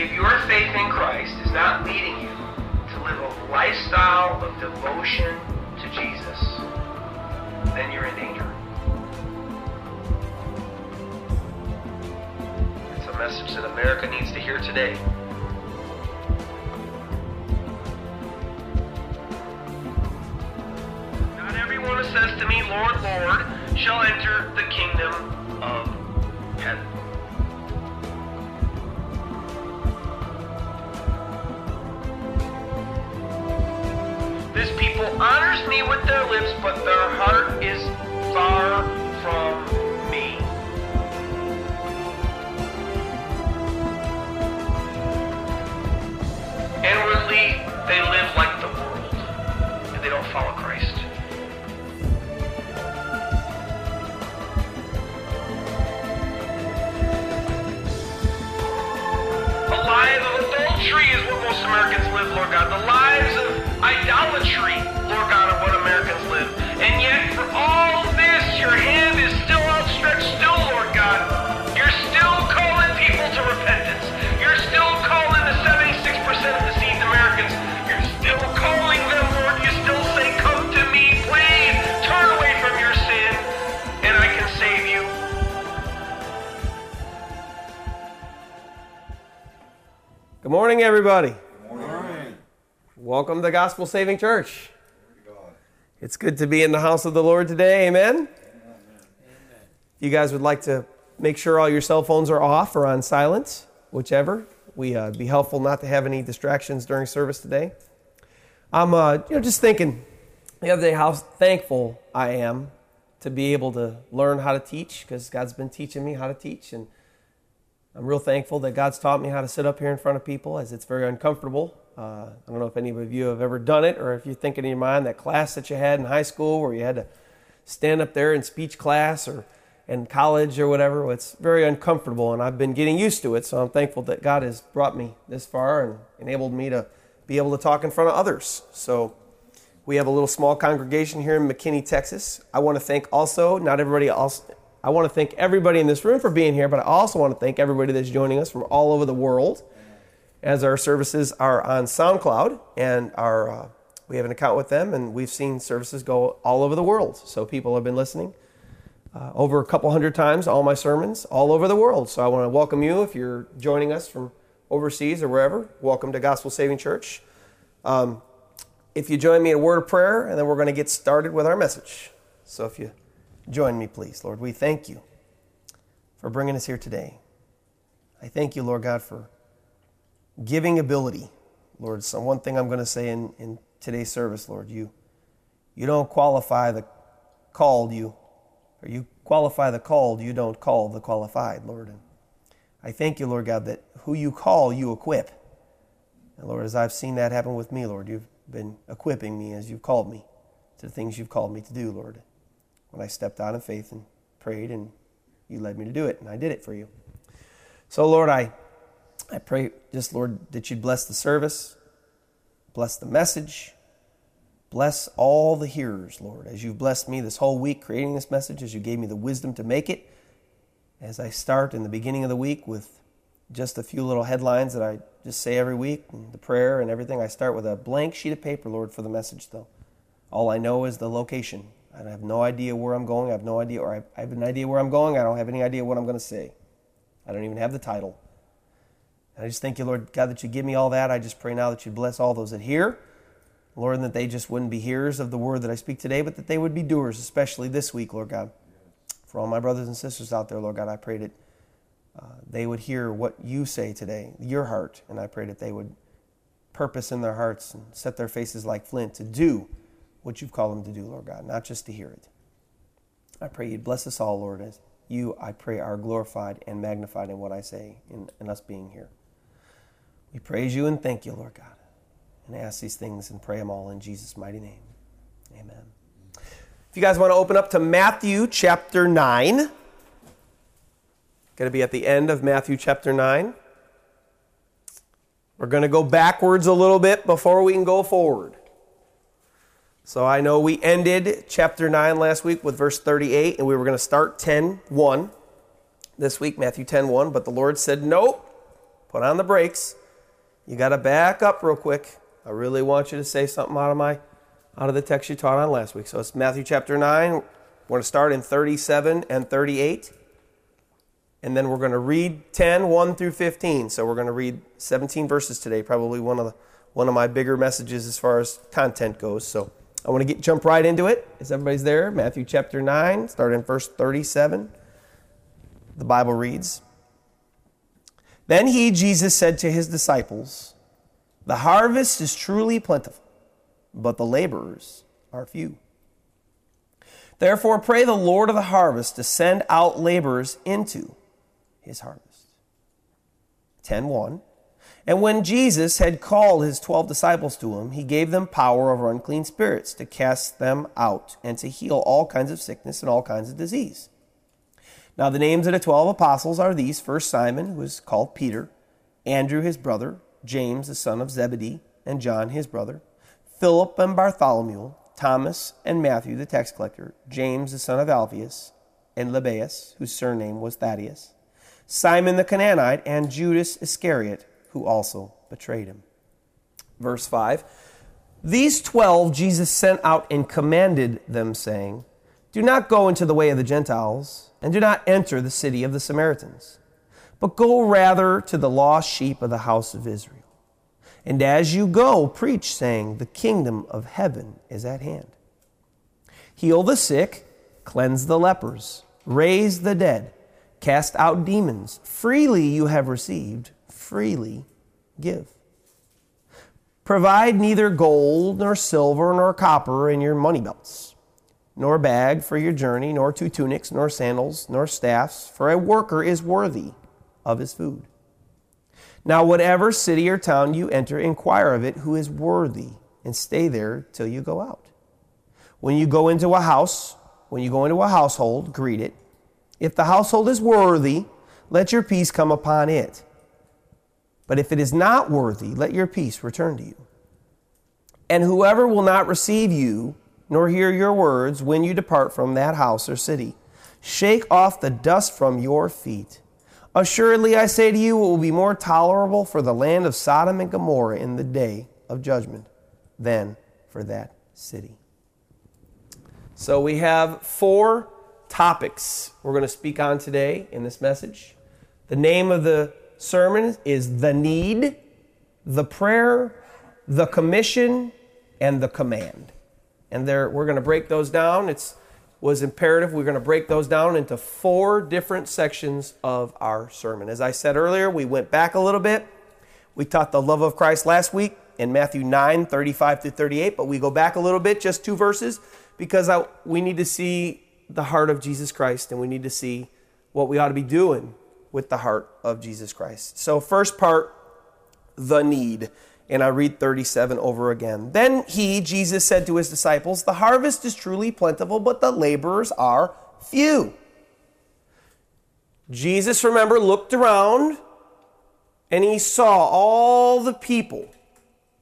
If your faith in Christ is not leading you to live a lifestyle of devotion to Jesus, then you're in danger. It's a message that America needs to hear today. Not everyone who says to me, Lord, Lord, shall enter the kingdom of honors me with their lips, but their heart is far from me. Inwardly, they live like the world, and they don't follow Christ. A life of adultery is what most Americans live, Lord God. The lives of idolatry, your hand is still outstretched, still, Lord God. You're still calling people to repentance. You're still calling the 76% of deceived Americans. You're still calling them, Lord. You still say, Come to me, please. Turn away from your sin, and I can save you. Good morning, everybody. Welcome to Gospel Saving Church. It's good to be in the house of the Lord today. Amen. You guys would like to make sure all your cell phones are off or on silent, whichever. We uh, be helpful not to have any distractions during service today. I'm uh, you know just thinking the other day how thankful I am to be able to learn how to teach because God's been teaching me how to teach and I'm real thankful that God's taught me how to sit up here in front of people as it's very uncomfortable. Uh, I don't know if any of you have ever done it or if you're thinking in your mind that class that you had in high school where you had to stand up there in speech class or in college or whatever. It's very uncomfortable and I've been getting used to it. So I'm thankful that God has brought me this far and enabled me to be able to talk in front of others. So we have a little small congregation here in McKinney, Texas. I want to thank also, not everybody else, I want to thank everybody in this room for being here, but I also want to thank everybody that's joining us from all over the world as our services are on SoundCloud and our, uh, we have an account with them and we've seen services go all over the world. So people have been listening uh, over a couple hundred times, all my sermons all over the world. So I want to welcome you if you're joining us from overseas or wherever. Welcome to Gospel Saving Church. Um, if you join me in a word of prayer, and then we're going to get started with our message. So if you join me, please, Lord, we thank you for bringing us here today. I thank you, Lord God, for giving ability. Lord, so one thing I'm going to say in, in today's service, Lord, you, you don't qualify the called, you, or you qualify the called, you don't call the qualified, Lord. And I thank you, Lord God, that who you call, you equip. And Lord, as I've seen that happen with me, Lord, you've been equipping me as you've called me to the things you've called me to do, Lord. When I stepped out in faith and prayed, and you led me to do it, and I did it for you. So, Lord, I, I pray just, Lord, that you'd bless the service, bless the message, bless all the hearers, Lord, as you've blessed me this whole week creating this message, as you gave me the wisdom to make it. As I start in the beginning of the week with just a few little headlines that I just say every week, the prayer and everything. I start with a blank sheet of paper, Lord, for the message, though. All I know is the location. I have no idea where I'm going. I have no idea, or I I have an idea where I'm going. I don't have any idea what I'm going to say. I don't even have the title. And I just thank you, Lord God, that you give me all that. I just pray now that you bless all those that hear. Lord, and that they just wouldn't be hearers of the word that I speak today, but that they would be doers, especially this week, Lord God. For all my brothers and sisters out there, Lord God, I pray that uh, they would hear what you say today, your heart, and I pray that they would purpose in their hearts and set their faces like flint to do what you've called them to do, Lord God, not just to hear it. I pray you'd bless us all, Lord, as you, I pray, are glorified and magnified in what I say in us being here. We praise you and thank you, Lord God, and ask these things and pray them all in Jesus' mighty name. Amen. If you guys want to open up to Matthew chapter 9, going to be at the end of Matthew chapter 9. We're going to go backwards a little bit before we can go forward. So I know we ended chapter 9 last week with verse 38, and we were going to start 10 1 this week, Matthew 10 1, but the Lord said, Nope, put on the brakes. You got to back up real quick. I really want you to say something out of my out of the text you taught on last week. So it's Matthew chapter 9. We're going to start in 37 and 38. And then we're going to read 10, 1 through 15. So we're going to read 17 verses today, probably one of the one of my bigger messages as far as content goes. So I want to get jump right into it. As everybody's there, Matthew chapter 9, start in verse 37. The Bible reads, Then he, Jesus, said to his disciples, The harvest is truly plentiful, but the laborers are few. Therefore, pray the Lord of the harvest to send out laborers into his harvest. 10 1. And when Jesus had called his twelve disciples to him, he gave them power over unclean spirits to cast them out and to heal all kinds of sickness and all kinds of disease. Now, the names of the twelve apostles are these first Simon, who is called Peter, Andrew his brother, James the son of Zebedee, and John his brother, Philip and Bartholomew, Thomas and Matthew the tax collector, James the son of Alphaeus, and Lebbaeus, whose surname was Thaddeus, Simon the Canaanite, and Judas Iscariot who also betrayed him. Verse 5 These twelve Jesus sent out and commanded them, saying, Do not go into the way of the Gentiles, and do not enter the city of the Samaritans, but go rather to the lost sheep of the house of Israel. And as you go, preach, saying, The kingdom of heaven is at hand. Heal the sick, cleanse the lepers, raise the dead, cast out demons. Freely you have received freely give. Provide neither gold, nor silver, nor copper in your money belts, nor bag for your journey, nor two tunics, nor sandals, nor staffs, for a worker is worthy of his food. Now, whatever city or town you enter, inquire of it who is worthy, and stay there till you go out. When you go into a house, when you go into a household, greet it. If the household is worthy, let your peace come upon it. But if it is not worthy, let your peace return to you. And whoever will not receive you, nor hear your words when you depart from that house or city, shake off the dust from your feet. Assuredly, I say to you, it will be more tolerable for the land of Sodom and Gomorrah in the day of judgment than for that city. So we have four topics we're going to speak on today in this message. The name of the sermon is the need, the prayer, the commission, and the command. And there, we're going to break those down. It was imperative. We're going to break those down into four different sections of our sermon. As I said earlier, we went back a little bit. We taught the love of Christ last week in Matthew 9, 35 to 38, but we go back a little bit, just two verses, because I, we need to see the heart of Jesus Christ and we need to see what we ought to be doing with the heart of Jesus Christ. So, first part, the need. And I read 37 over again. Then he, Jesus, said to his disciples, The harvest is truly plentiful, but the laborers are few. Jesus, remember, looked around and he saw all the people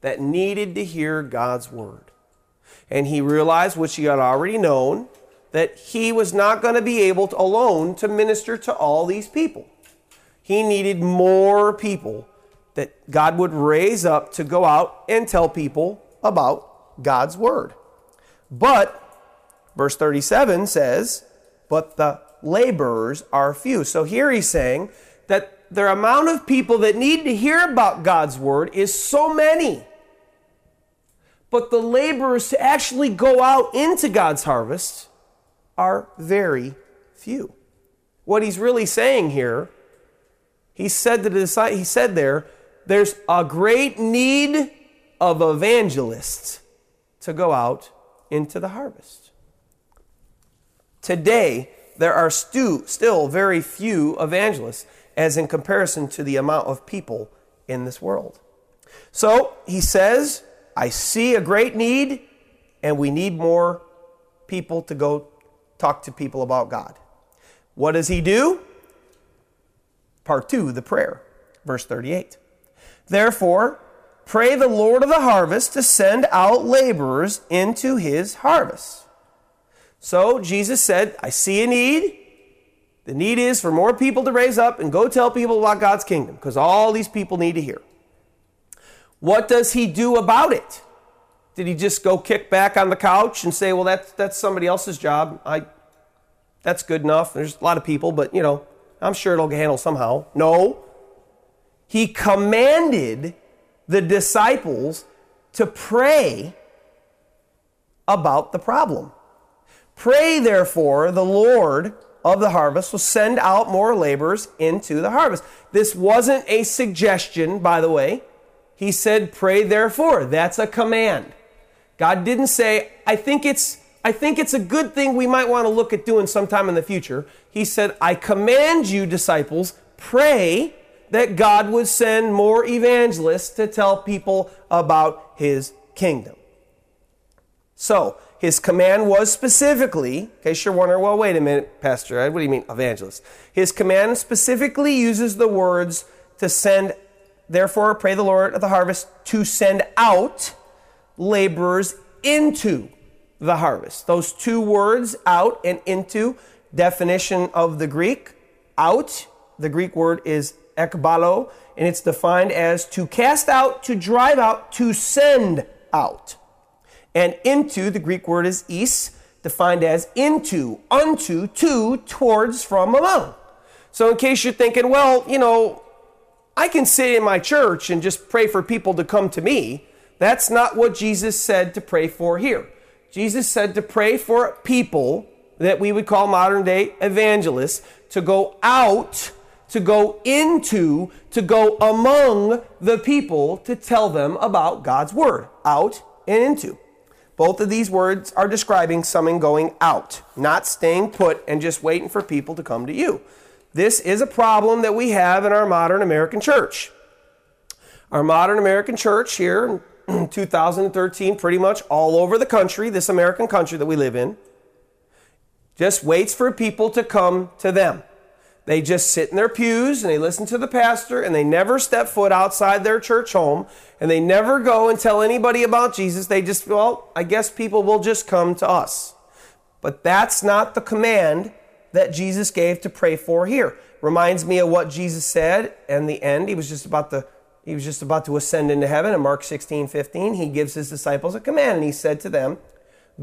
that needed to hear God's word. And he realized, which he had already known, that he was not going to be able to, alone to minister to all these people. He needed more people that God would raise up to go out and tell people about God's word. But, verse 37 says, but the laborers are few. So here he's saying that the amount of people that need to hear about God's word is so many. But the laborers to actually go out into God's harvest are very few. What he's really saying here he said to the he said there, there's a great need of evangelists to go out into the harvest. Today, there are stu- still very few evangelists, as in comparison to the amount of people in this world. So he says, I see a great need, and we need more people to go talk to people about God. What does he do? Part two, the prayer, verse 38. Therefore, pray the Lord of the harvest to send out laborers into his harvest. So Jesus said, I see a need. The need is for more people to raise up and go tell people about God's kingdom because all these people need to hear. What does he do about it? Did he just go kick back on the couch and say, "Well, that's that's somebody else's job. I that's good enough." There's a lot of people, but you know, I'm sure it'll get handled somehow. No. He commanded the disciples to pray about the problem. Pray, therefore, the Lord of the harvest will send out more laborers into the harvest. This wasn't a suggestion, by the way. He said, Pray, therefore. That's a command. God didn't say, I think it's. I think it's a good thing we might want to look at doing sometime in the future. He said, I command you, disciples, pray that God would send more evangelists to tell people about his kingdom. So, his command was specifically, in case you're wondering, well, wait a minute, Pastor Ed, what do you mean evangelist? His command specifically uses the words to send, therefore, pray the Lord of the harvest to send out laborers into the harvest. Those two words, out and into, definition of the Greek, out, the Greek word is ekbalo, and it's defined as to cast out, to drive out, to send out. And into, the Greek word is is, defined as into, unto, to, towards, from, among. So, in case you're thinking, well, you know, I can sit in my church and just pray for people to come to me, that's not what Jesus said to pray for here. Jesus said to pray for people that we would call modern day evangelists to go out, to go into, to go among the people to tell them about God's word. Out and into. Both of these words are describing someone going out, not staying put and just waiting for people to come to you. This is a problem that we have in our modern American church. Our modern American church here in 2013, pretty much all over the country, this American country that we live in, just waits for people to come to them. They just sit in their pews and they listen to the pastor and they never step foot outside their church home and they never go and tell anybody about Jesus. They just, well, I guess people will just come to us. But that's not the command that Jesus gave to pray for here. Reminds me of what Jesus said in the end. He was just about to he was just about to ascend into heaven in Mark 16, 15. He gives his disciples a command and he said to them,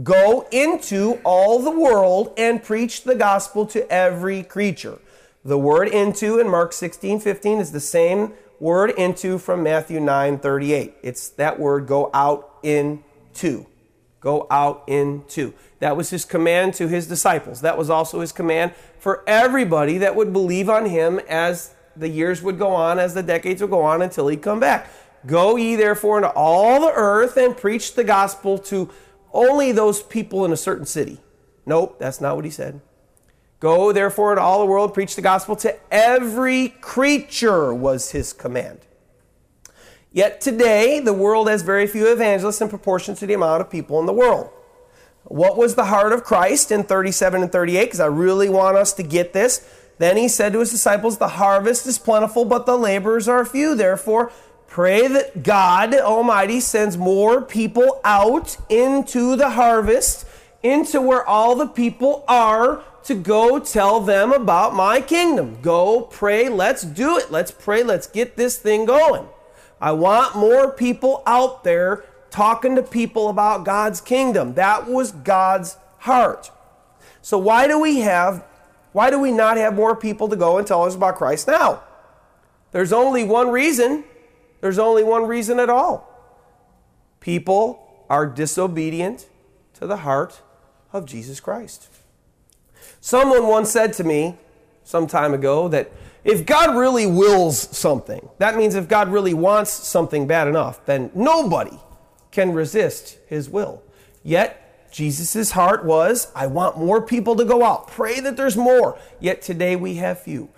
Go into all the world and preach the gospel to every creature. The word into in Mark 16, 15 is the same word into from Matthew 9, 38. It's that word go out into. Go out into. That was his command to his disciples. That was also his command for everybody that would believe on him as the years would go on, as the decades would go on until he'd come back. Go ye therefore into all the earth and preach the gospel to only those people in a certain city. Nope, that's not what he said. Go therefore into all the world, preach the gospel to every creature, was his command. Yet today, the world has very few evangelists in proportion to the amount of people in the world. What was the heart of Christ in 37 and 38? Because I really want us to get this. Then he said to his disciples, The harvest is plentiful, but the laborers are few. Therefore, pray that God Almighty sends more people out into the harvest, into where all the people are to go tell them about my kingdom. Go pray, let's do it. Let's pray, let's get this thing going. I want more people out there talking to people about God's kingdom. That was God's heart. So why do we have why do we not have more people to go and tell us about Christ now? There's only one reason. There's only one reason at all. People are disobedient to the heart of Jesus Christ. Someone once said to me some time ago that if God really wills something, that means if God really wants something bad enough, then nobody can resist his will. Yet, Jesus' heart was, I want more people to go out. Pray that there's more. Yet today we have few.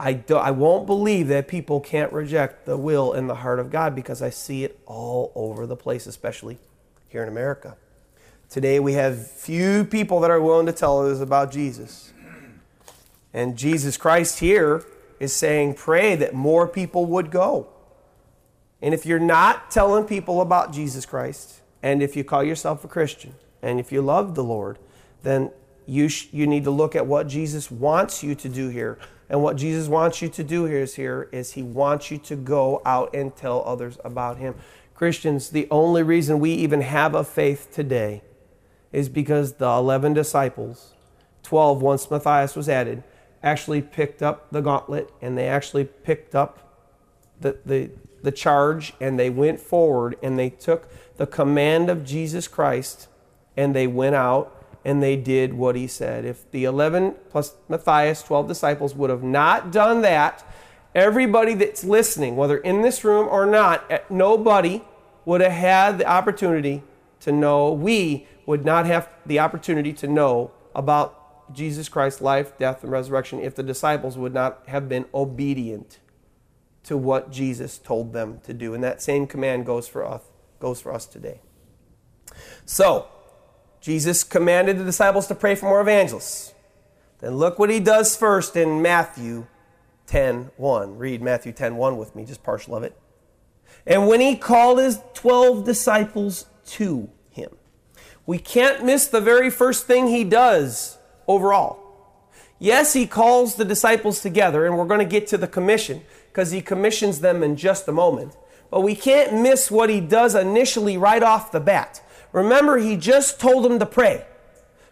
I, do, I won't believe that people can't reject the will and the heart of God because I see it all over the place, especially here in America. Today we have few people that are willing to tell us about Jesus. And Jesus Christ here is saying, pray that more people would go. And if you're not telling people about Jesus Christ, and if you call yourself a Christian, and if you love the Lord, then you, sh- you need to look at what Jesus wants you to do here. And what Jesus wants you to do here is here is he wants you to go out and tell others about him. Christians, the only reason we even have a faith today is because the 11 disciples, 12 once Matthias was added, actually picked up the gauntlet and they actually picked up the, the, the charge and they went forward and they took the command of Jesus Christ and they went out and they did what he said. If the 11 plus Matthias, 12 disciples, would have not done that, everybody that's listening, whether in this room or not, eh, nobody would have had the opportunity to know, we would not have the opportunity to know about Jesus Christ's life, death, and resurrection if the disciples would not have been obedient to what Jesus told them to do. And that same command goes for us, goes for us today. So, Jesus commanded the disciples to pray for more evangelists. Then look what he does first in Matthew 10 1. Read Matthew 10 1 with me, just partial of it. And when he called his 12 disciples to him, we can't miss the very first thing he does overall. Yes, he calls the disciples together, and we're going to get to the commission because he commissions them in just a moment. But we can't miss what he does initially right off the bat. Remember, he just told them to pray.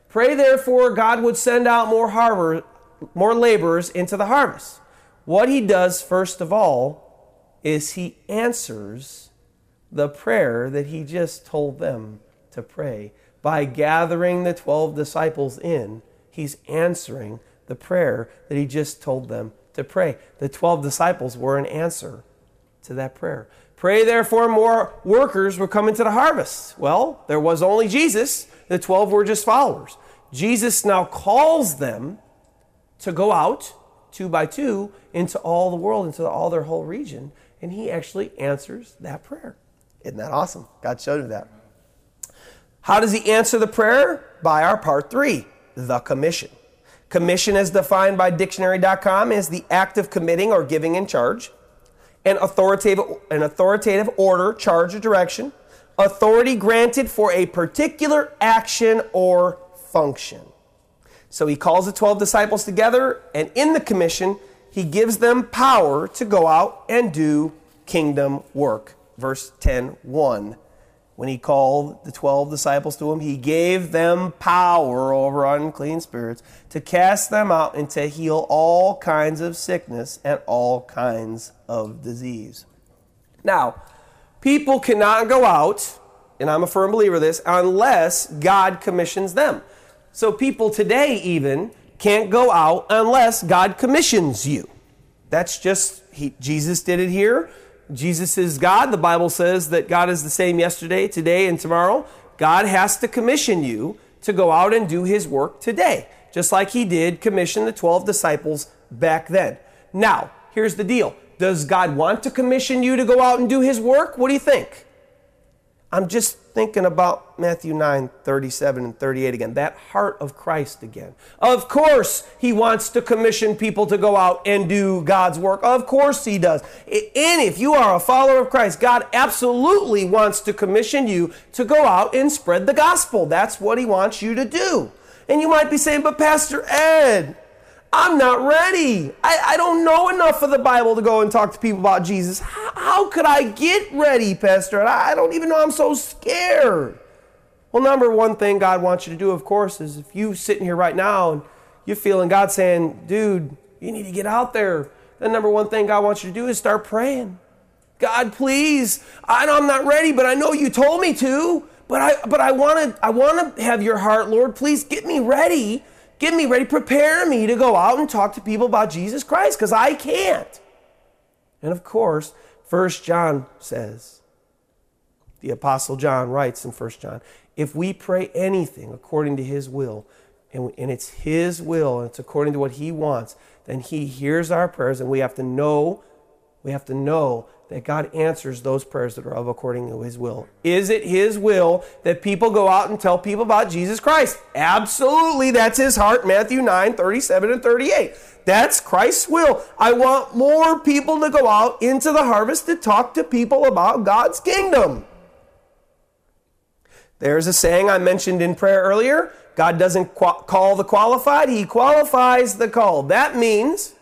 Pray, therefore, God would send out more, harbor, more laborers into the harvest. What he does, first of all, is he answers the prayer that he just told them to pray. By gathering the 12 disciples in, he's answering the prayer that he just told them to pray. The 12 disciples were an answer to that prayer. Pray therefore more workers will come into the harvest. Well, there was only Jesus, the 12 were just followers. Jesus now calls them to go out two by two into all the world, into all their whole region, and he actually answers that prayer. Isn't that awesome? God showed him that. How does he answer the prayer? By our part three, the commission. Commission, as defined by dictionary.com, is the act of committing or giving in charge an authoritative, an authoritative order, charge, or direction, authority granted for a particular action or function. So he calls the 12 disciples together, and in the commission, he gives them power to go out and do kingdom work. Verse 10 1 when he called the 12 disciples to him, he gave them power over unclean spirits to cast them out and to heal all kinds of sickness and all kinds of disease. Now, people cannot go out, and I'm a firm believer of this, unless God commissions them. So people today even can't go out unless God commissions you. That's just, he, Jesus did it here. Jesus is God. The Bible says that God is the same yesterday, today, and tomorrow. God has to commission you to go out and do his work today, just like he did commission the 12 disciples back then. Now, here's the deal. Does God want to commission you to go out and do his work? What do you think? I'm just thinking about Matthew 9, 37 and 38 again, that heart of Christ again. Of course, he wants to commission people to go out and do God's work. Of course, he does. And if you are a follower of Christ, God absolutely wants to commission you to go out and spread the gospel. That's what he wants you to do. And you might be saying, but Pastor Ed, I'm not ready. I, I don't know enough of the Bible to go and talk to people about Jesus. How, how could I get ready, Pastor? I, I don't even know. I'm so scared. Well, number one thing God wants you to do, of course, is if you're sitting here right now and you're feeling God saying, dude, you need to get out there. Then number one thing God wants you to do is start praying. God, please, I know I'm not ready, but I know you told me to. But I but I want to I want to have your heart, Lord. Please get me ready Get me ready, prepare me to go out and talk to people about Jesus Christ because I can't. And of course, First John says, the Apostle John writes in First John, if we pray anything according to his will, and, and it's his will, and it's according to what he wants, then he hears our prayers, and we have to know, we have to know that God answers those prayers that are of according to His will. Is it His will that people go out and tell people about Jesus Christ? Absolutely, that's His heart. Matthew 9, 37 and 38. That's Christ's will. I want more people to go out into the harvest to talk to people about God's kingdom. There's a saying I mentioned in prayer earlier God doesn't call the qualified, He qualifies the called. That means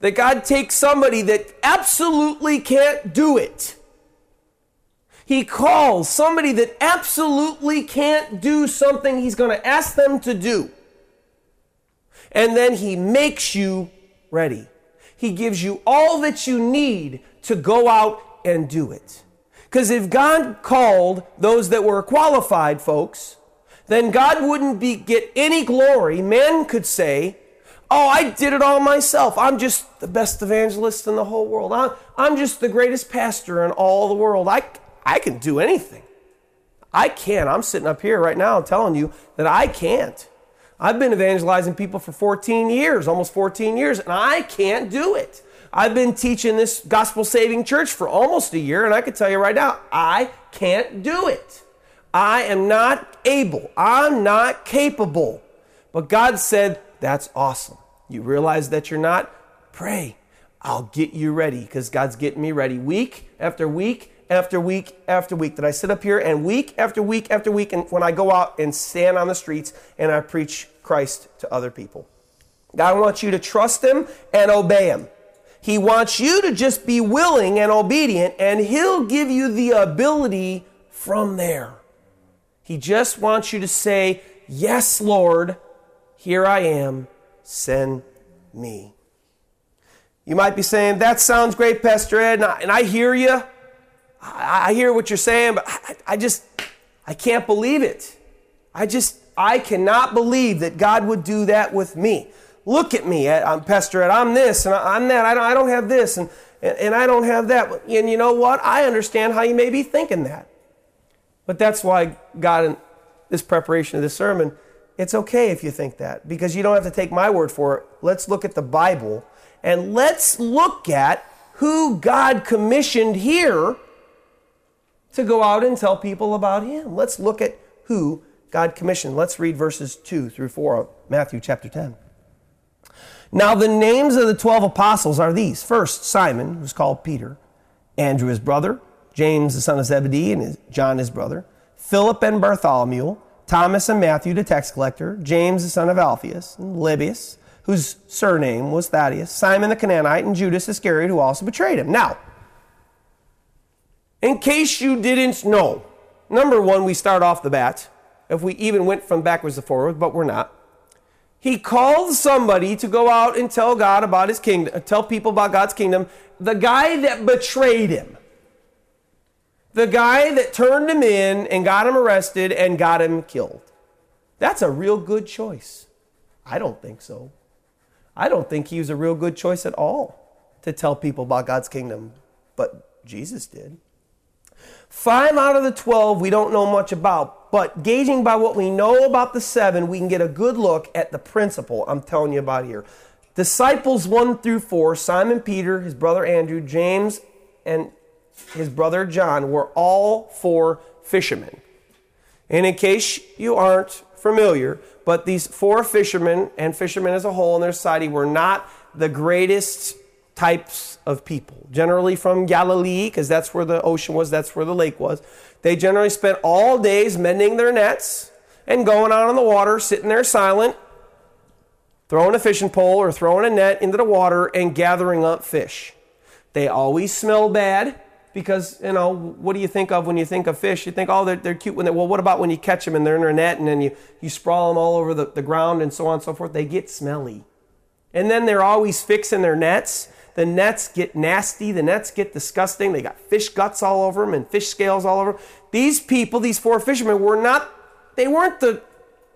that God takes somebody that absolutely can't do it. He calls somebody that absolutely can't do something He's going to ask them to do. And then He makes you ready. He gives you all that you need to go out and do it. Because if God called those that were qualified folks, then God wouldn't be, get any glory. Men could say, Oh, I did it all myself. I'm just the best evangelist in the whole world. I'm, I'm just the greatest pastor in all the world. I, I can do anything. I can. I'm sitting up here right now telling you that I can't. I've been evangelizing people for 14 years, almost 14 years, and I can't do it. I've been teaching this gospel saving church for almost a year, and I can tell you right now, I can't do it. I am not able. I'm not capable. But God said, That's awesome. You realize that you're not? Pray. I'll get you ready because God's getting me ready week after week after week after week. That I sit up here and week after week after week, and when I go out and stand on the streets and I preach Christ to other people. God wants you to trust Him and obey Him. He wants you to just be willing and obedient, and He'll give you the ability from there. He just wants you to say, Yes, Lord, here I am, send me. You might be saying, That sounds great, Pastor Ed, and I, and I hear you. I, I, hear what you're saying, but I, I just, I can't believe it. I just, I cannot believe that God would do that with me look at me, I'm Pastor Ed, I'm this and I'm that, I don't, I don't have this and, and, and I don't have that. And you know what? I understand how you may be thinking that. But that's why God, in this preparation of this sermon, it's okay if you think that because you don't have to take my word for it. Let's look at the Bible and let's look at who God commissioned here to go out and tell people about Him. Let's look at who God commissioned. Let's read verses 2 through 4 of Matthew chapter 10. Now, the names of the 12 apostles are these first, Simon, who's called Peter, Andrew, his brother, James, the son of Zebedee, and John, his brother, Philip and Bartholomew, Thomas and Matthew, the tax collector, James, the son of Alphaeus, and Lebbaeus, whose surname was Thaddeus, Simon the Canaanite, and Judas Iscariot, who also betrayed him. Now, in case you didn't know, number one, we start off the bat, if we even went from backwards to forward, but we're not. He called somebody to go out and tell God about his kingdom, tell people about God's kingdom. The guy that betrayed him. The guy that turned him in and got him arrested and got him killed. That's a real good choice. I don't think so. I don't think he was a real good choice at all to tell people about God's kingdom, but Jesus did. Five out of the 12 we don't know much about, but gauging by what we know about the seven, we can get a good look at the principle I'm telling you about here. Disciples 1 through 4, Simon Peter, his brother Andrew, James, and his brother John were all four fishermen. And in case you aren't familiar, but these four fishermen and fishermen as a whole in their society were not the greatest types of people, generally from Galilee, because that's where the ocean was, that's where the lake was. They generally spent all days mending their nets and going out on the water, sitting there silent, throwing a fishing pole or throwing a net into the water and gathering up fish. They always smell bad because, you know, what do you think of when you think of fish? You think, oh, they're, they're cute when they, well, what about when you catch them and they're in their net and then you, you sprawl them all over the, the ground and so on and so forth? They get smelly. And then they're always fixing their nets the nets get nasty, the nets get disgusting. They got fish guts all over them and fish scales all over. Them. These people, these four fishermen, were not, they weren't the,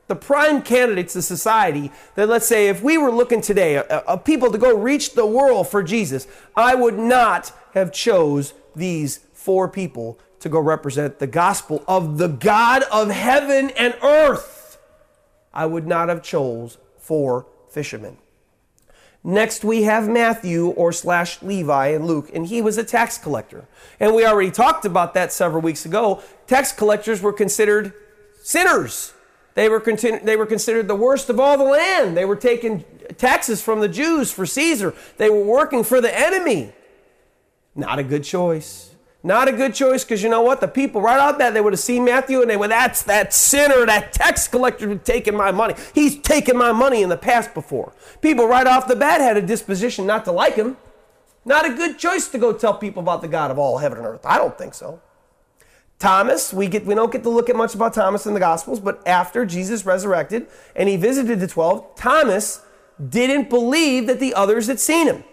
the prime candidates of society that, let's say, if we were looking today, of people to go reach the world for Jesus, I would not have chose these four people to go represent the gospel of the God of heaven and earth. I would not have chose four fishermen. Next, we have Matthew or slash Levi and Luke, and he was a tax collector. And we already talked about that several weeks ago. Tax collectors were considered sinners. They were, they were considered the worst of all the land. They were taking taxes from the Jews for Caesar. They were working for the enemy. Not a good choice. Not a good choice because you know what? The people right out there, they would have seen Matthew and they would, that's that sinner, that tax collector who's taking my money. He's taken my money in the past before. People right off the bat had a disposition not to like him. Not a good choice to go tell people about the God of all heaven and earth. I don't think so. Thomas, we get we don't get to look at much about Thomas in the Gospels, but after Jesus resurrected and he visited the 12, Thomas didn't believe that the others had seen him.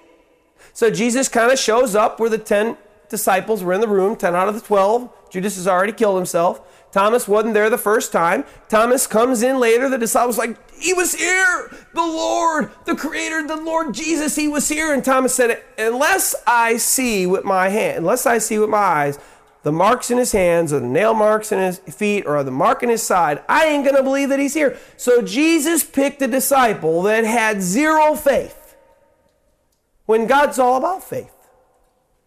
So Jesus kind of shows up where the 10 disciples were in the room, 10 out of the 12. Judas has already killed himself. Thomas wasn't there the first time. Thomas comes in later. The disciples like, he was here. The Lord, the Creator, the Lord Jesus, he was here. And Thomas said, unless I see with my hand, unless I see with my eyes the marks in his hands or the nail marks in his feet or the mark in his side, I ain't going to believe that he's here. So Jesus picked a disciple that had zero faith when God's all about faith.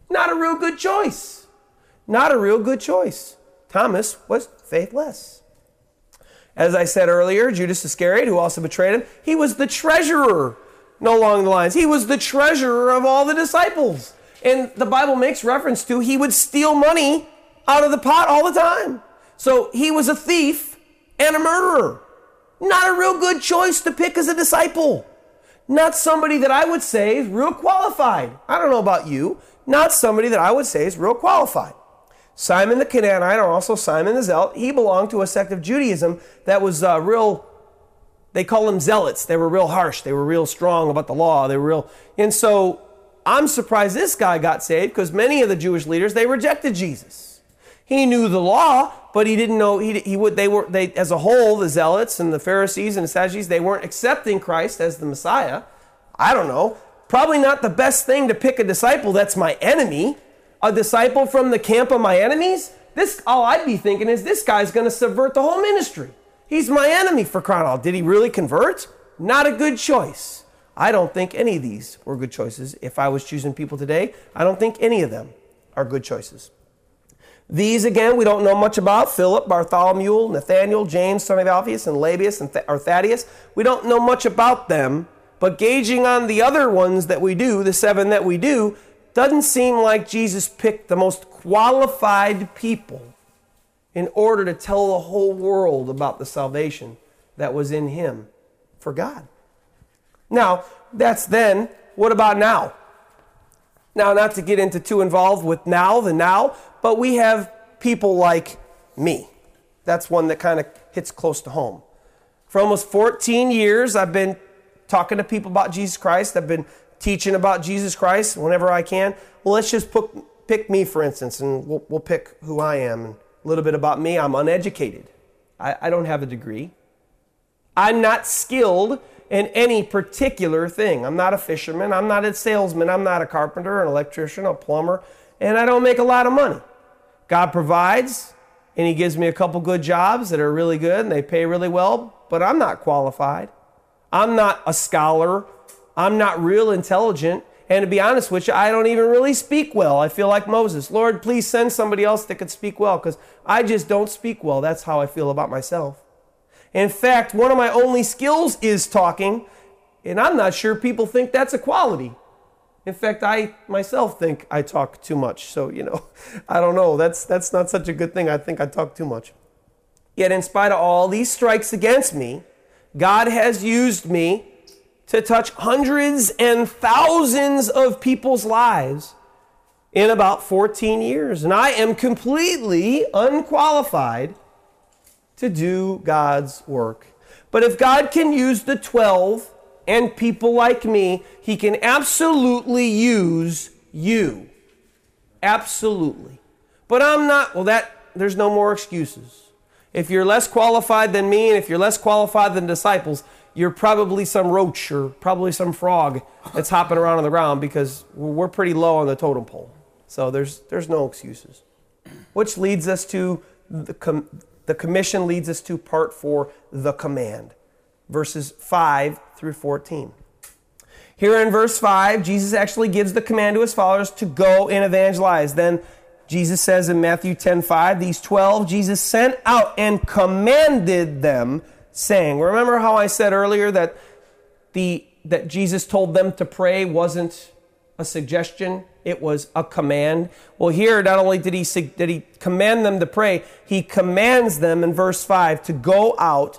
Not a real good choice. Not a real good choice. Thomas was faithless. As I said earlier, Judas Iscariot, who also betrayed him, he was the treasurer, no along the lines. He was the treasurer of all the disciples. And the Bible makes reference to he would steal money out of the pot all the time. So he was a thief and a murderer. Not a real good choice to pick as a disciple. Not somebody that I would say is real qualified. I don't know about you. Not somebody that I would say is real qualified. Simon the Canaanite, or also Simon the Zealot, he belonged to a sect of Judaism that was uh, real, they call them zealots. They were real harsh. They were real strong about the law. They were real. And so I'm surprised this guy got saved because many of the Jewish leaders, they rejected Jesus. He knew the law, but he didn't know, he, he would, they were, they, as a whole, the Zealots and the Pharisees and the Sadducees, they weren't accepting Christ as the Messiah. I don't know. Probably not the best thing to pick a disciple that's my enemy. A disciple from the camp of my enemies? This, all I'd be thinking is this guy's going to subvert the whole ministry. He's my enemy for crying out. Did he really convert? Not a good choice. I don't think any of these were good choices. If I was choosing people today, I don't think any of them are good choices. These, again, we don't know much about Philip, Bartholomew, Nathaniel, James, son of Alphaeus, and Lebbaeus, and Th- or Thaddeus. We don't know much about them, but gauging on the other ones that we do, the seven that we do, doesn't seem like Jesus picked the most qualified people in order to tell the whole world about the salvation that was in him for God. Now, that's then. What about now? Now, not to get into too involved with now, the now, but we have people like me. That's one that kind of hits close to home. For almost 14 years, I've been talking to people about Jesus Christ. I've been teaching about Jesus Christ whenever I can. Well, let's just put, pick me, for instance, and we'll, we'll pick who I am. And a little bit about me I'm uneducated, I, I don't have a degree. I'm not skilled in any particular thing. I'm not a fisherman, I'm not a salesman, I'm not a carpenter, an electrician, a plumber, and I don't make a lot of money. God provides, and He gives me a couple good jobs that are really good and they pay really well, but I'm not qualified. I'm not a scholar. I'm not real intelligent. And to be honest with you, I don't even really speak well. I feel like Moses. Lord, please send somebody else that could speak well because I just don't speak well. That's how I feel about myself. In fact, one of my only skills is talking, and I'm not sure people think that's a quality. In fact, I myself think I talk too much. So, you know, I don't know. That's that's not such a good thing. I think I talk too much. Yet in spite of all these strikes against me, God has used me to touch hundreds and thousands of people's lives in about 14 years. And I am completely unqualified to do God's work. But if God can use the 12 and people like me, He can absolutely use you. Absolutely. But I'm not, well, that, there's no more excuses. If you're less qualified than me and if you're less qualified than disciples, you're probably some roach or probably some frog that's hopping around on the ground because we're pretty low on the totem pole. So there's, there's no excuses. Which leads us to the, com- the commission leads us to part four, the command, verses 5 through 14. Here in verse 5, Jesus actually gives the command to his followers to go and evangelize. Then Jesus says in Matthew 10 5, these 12 Jesus sent out and commanded them, saying, Remember how I said earlier that, the, that Jesus told them to pray wasn't a suggestion, it was a command. Well, here not only did he did he command them to pray, he commands them in verse 5 to go out,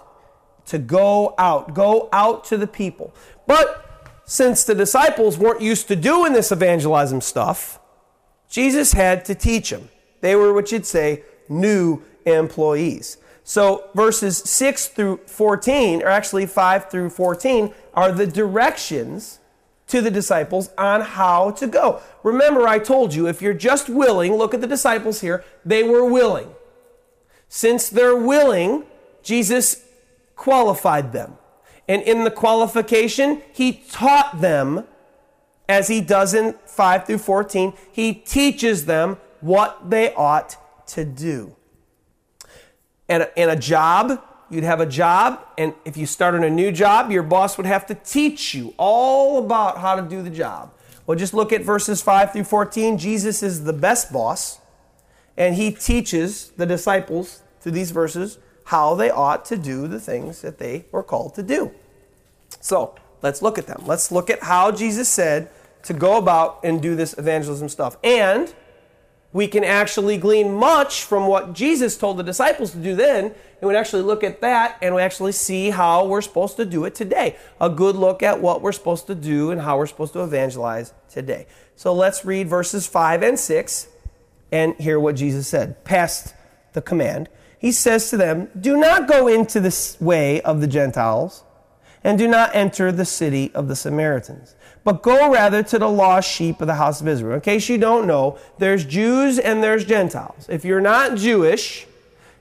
to go out, go out to the people. But since the disciples weren't used to doing this evangelism stuff, Jesus had to teach them. They were what you'd say new employees. So verses 6 through 14, or actually 5 through 14, are the directions to the disciples on how to go. Remember, I told you, if you're just willing, look at the disciples here, they were willing. Since they're willing, Jesus qualified them. And in the qualification, he taught them, as he does in 5 through 14, he teaches them what they ought to do. And in a job, you'd have a job, and if you started a new job, your boss would have to teach you all about how to do the job. Well, just look at verses 5 through 14. Jesus is the best boss, and he teaches the disciples through these verses how they ought to do the things that they were called to do. So, let's look at them. Let's look at how Jesus said to go about and do this evangelism stuff. And we can actually glean much from what Jesus told the disciples to do then, and we actually look at that and we actually see how we're supposed to do it today. A good look at what we're supposed to do and how we're supposed to evangelize today. So let's read verses 5 and 6 and hear what Jesus said. Past the command, he says to them, Do not go into the way of the Gentiles, and do not enter the city of the Samaritans but go rather to the lost sheep of the house of Israel. In case you don't know, there's Jews and there's Gentiles. If you're not Jewish,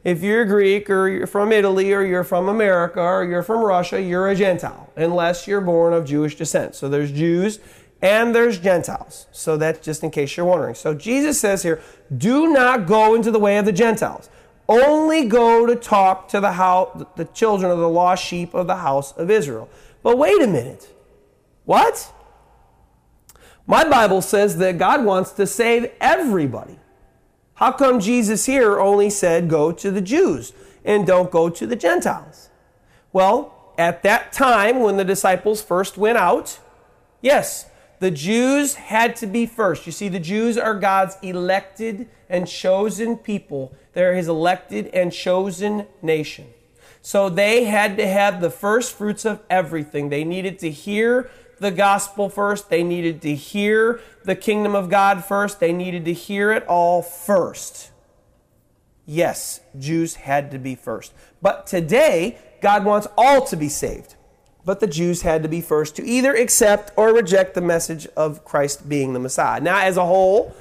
if you're Greek or you're from Italy or you're from America or you're from Russia, you're a Gentile, unless you're born of Jewish descent. So there's Jews and there's Gentiles. So that's just in case you're wondering. So Jesus says here, do not go into the way of the Gentiles. Only go to talk to the house, the children of the lost sheep of the house of Israel. But wait a minute. What? My Bible says that God wants to save everybody. How come Jesus here only said go to the Jews and don't go to the Gentiles? Well, at that time when the disciples first went out, yes, the Jews had to be first. You see, the Jews are God's elected and chosen people, they're his elected and chosen nation. So they had to have the first fruits of everything. They needed to hear the gospel first. They needed to hear the kingdom of God first. They needed to hear it all first. Yes, Jews had to be first. But today, God wants all to be saved. But the Jews had to be first to either accept or reject the message of Christ being the Messiah. Now, as a whole,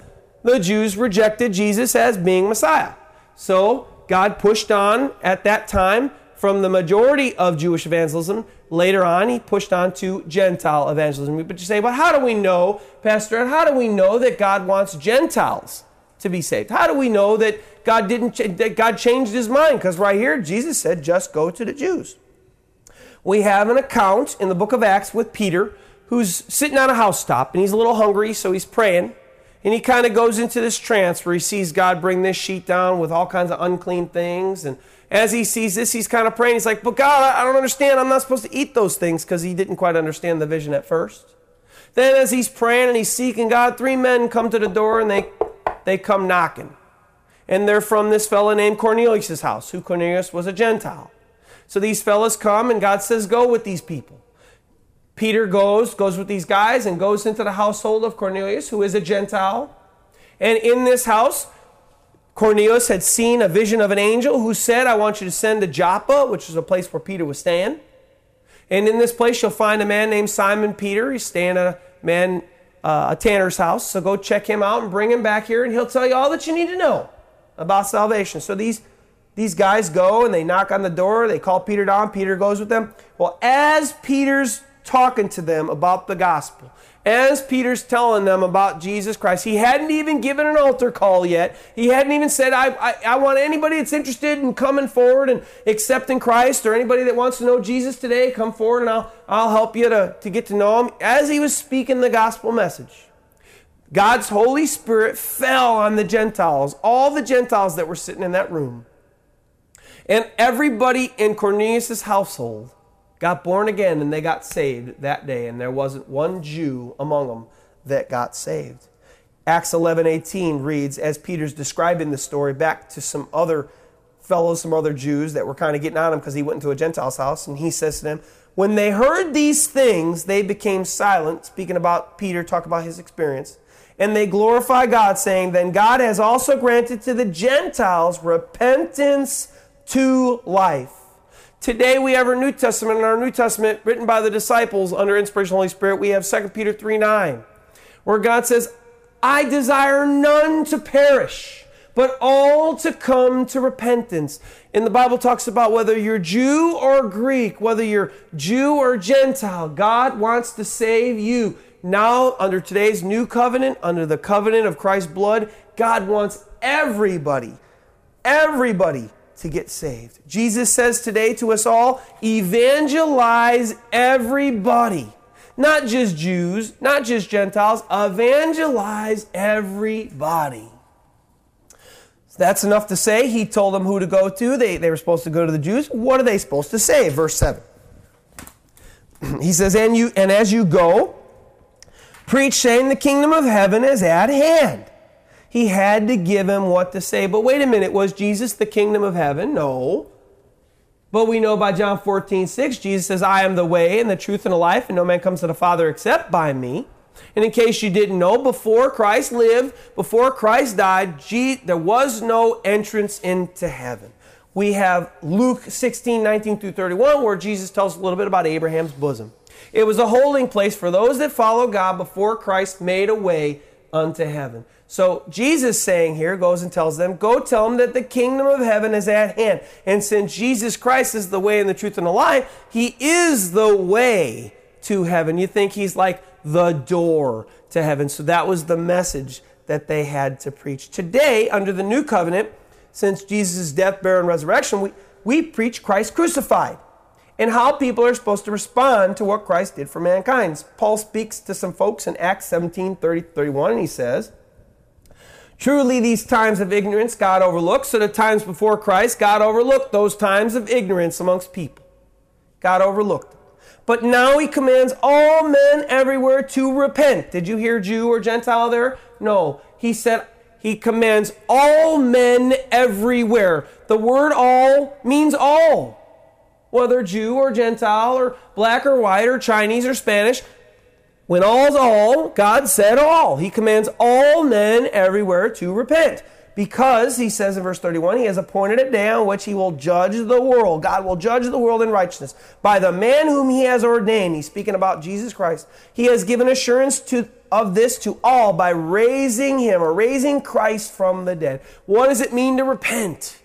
the Jews rejected Jesus as being Messiah. So, God pushed on at that time from the majority of Jewish evangelism. Later on, he pushed on to Gentile evangelism. But you say, but how do we know, Pastor, and how do we know that God wants Gentiles to be saved? How do we know that God didn't that God changed his mind? Because right here, Jesus said, just go to the Jews. We have an account in the book of Acts with Peter who's sitting on a housetop and he's a little hungry, so he's praying. And he kind of goes into this trance where he sees God bring this sheet down with all kinds of unclean things and as he sees this, he's kind of praying. He's like, But God, I don't understand. I'm not supposed to eat those things because he didn't quite understand the vision at first. Then, as he's praying and he's seeking God, three men come to the door and they, they come knocking. And they're from this fellow named Cornelius' house, who Cornelius was a Gentile. So these fellows come and God says, Go with these people. Peter goes, goes with these guys and goes into the household of Cornelius, who is a Gentile. And in this house, Cornelius had seen a vision of an angel who said, I want you to send to Joppa, which is a place where Peter was staying. And in this place, you'll find a man named Simon Peter. He's staying at a man, uh, a tanner's house. So go check him out and bring him back here, and he'll tell you all that you need to know about salvation. So these, these guys go and they knock on the door. They call Peter down. Peter goes with them. Well, as Peter's talking to them about the gospel, as Peter's telling them about Jesus Christ, he hadn't even given an altar call yet. He hadn't even said, I, I, I, want anybody that's interested in coming forward and accepting Christ or anybody that wants to know Jesus today, come forward and I'll, I'll help you to, to get to know him. As he was speaking the gospel message, God's Holy Spirit fell on the Gentiles, all the Gentiles that were sitting in that room. And everybody in Cornelius' household got born again and they got saved that day, and there wasn't one Jew among them that got saved. Acts 11 18 reads, as Peter's describing the story, back to some other fellows, some other Jews that were kind of getting on him because he went into a Gentile's house, and he says to them, When they heard these things, they became silent, speaking about Peter, talk about his experience. And they glorify God, saying, Then God has also granted to the Gentiles repentance to life. Today we have our New Testament, and our New Testament written by the disciples under inspiration of the Holy Spirit. We have 2 Peter 3 9, where God says, I desire none to perish, but all to come to repentance. And the Bible talks about whether you're Jew or Greek, whether you're Jew or Gentile, God wants to save you. Now, under today's new covenant, under the covenant of Christ's blood, God wants everybody, everybody to get saved. Jesus says today to us all evangelize everybody. Not just Jews, not just Gentiles, evangelize everybody. That's enough to say. He told them who to go to. They, they were supposed to go to the Jews. What are they supposed to say? Verse 7. He says, and, you, and as you go, preach saying the kingdom of heaven is at hand. He had to give him what to say. But wait a minute, was Jesus the kingdom of heaven? No. But we know by John 14, 6, Jesus says, I am the way and the truth and the life, and no man comes to the Father except by me. And in case you didn't know, before Christ lived, before Christ died, there was no entrance into heaven. We have Luke 16, 19 through 31, where Jesus tells a little bit about Abraham's bosom. It was a holding place for those that follow God before Christ made a way unto heaven. So Jesus saying here goes and tells them, Go tell them that the kingdom of heaven is at hand. And since Jesus Christ is the way and the truth and the life, he is the way to heaven. You think he's like the door to heaven. So that was the message that they had to preach. Today, under the new covenant, since Jesus' death, burial, and resurrection, we, we preach Christ crucified and how people are supposed to respond to what Christ did for mankind. Paul speaks to some folks in Acts 17 30 31, and he says, Truly, these times of ignorance God overlooked. So, the times before Christ, God overlooked those times of ignorance amongst people. God overlooked them. But now He commands all men everywhere to repent. Did you hear Jew or Gentile there? No. He said, He commands all men everywhere. The word all means all. Whether Jew or Gentile or black or white or Chinese or Spanish, when all's all, God said all. He commands all men everywhere to repent. Because, he says in verse 31, he has appointed a day on which he will judge the world. God will judge the world in righteousness. By the man whom he has ordained, he's speaking about Jesus Christ, he has given assurance to, of this to all by raising him or raising Christ from the dead. What does it mean to repent?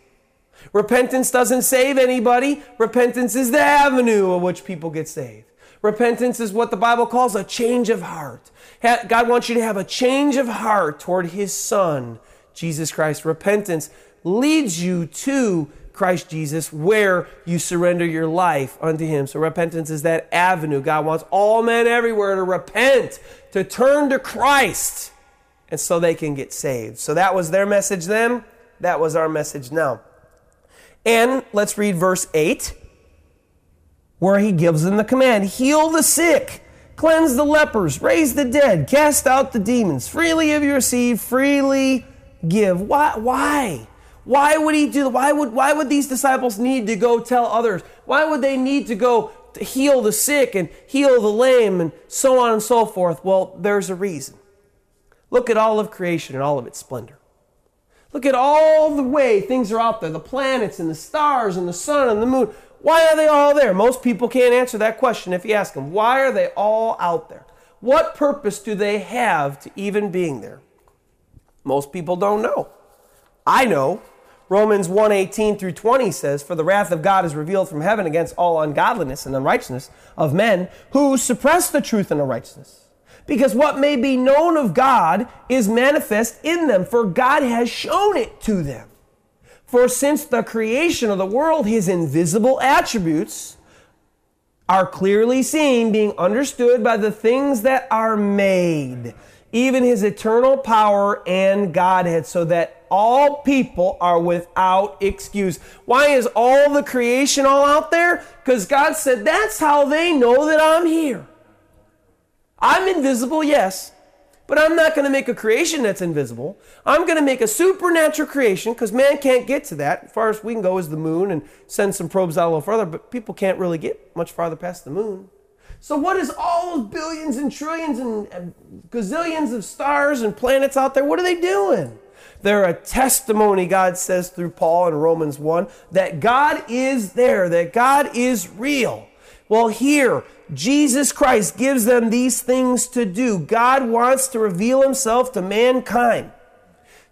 Repentance doesn't save anybody. Repentance is the avenue of which people get saved. Repentance is what the Bible calls a change of heart. God wants you to have a change of heart toward His Son, Jesus Christ. Repentance leads you to Christ Jesus, where you surrender your life unto Him. So repentance is that avenue. God wants all men everywhere to repent, to turn to Christ, and so they can get saved. So that was their message then. That was our message now. And let's read verse 8 where he gives them the command heal the sick, cleanse the lepers, raise the dead, cast out the demons. Freely have you received, freely give. Why? Why? Why would he do why would why would these disciples need to go tell others? Why would they need to go to heal the sick and heal the lame and so on and so forth? Well, there's a reason. Look at all of creation and all of its splendor. Look at all the way things are out there, the planets and the stars and the sun and the moon. Why are they all there? Most people can't answer that question if you ask them. Why are they all out there? What purpose do they have to even being there? Most people don't know. I know. Romans 1:18 through 20 says, "For the wrath of God is revealed from heaven against all ungodliness and unrighteousness of men who suppress the truth and unrighteousness. Because what may be known of God is manifest in them, for God has shown it to them." For since the creation of the world, his invisible attributes are clearly seen, being understood by the things that are made, even his eternal power and Godhead, so that all people are without excuse. Why is all the creation all out there? Because God said that's how they know that I'm here. I'm invisible, yes. But I'm not going to make a creation that's invisible. I'm going to make a supernatural creation because man can't get to that. As far as we can go is the moon and send some probes out a little further, but people can't really get much farther past the moon. So, what is all those billions and trillions and, and gazillions of stars and planets out there? What are they doing? They're a testimony, God says through Paul in Romans 1, that God is there, that God is real. Well, here, Jesus Christ gives them these things to do. God wants to reveal himself to mankind.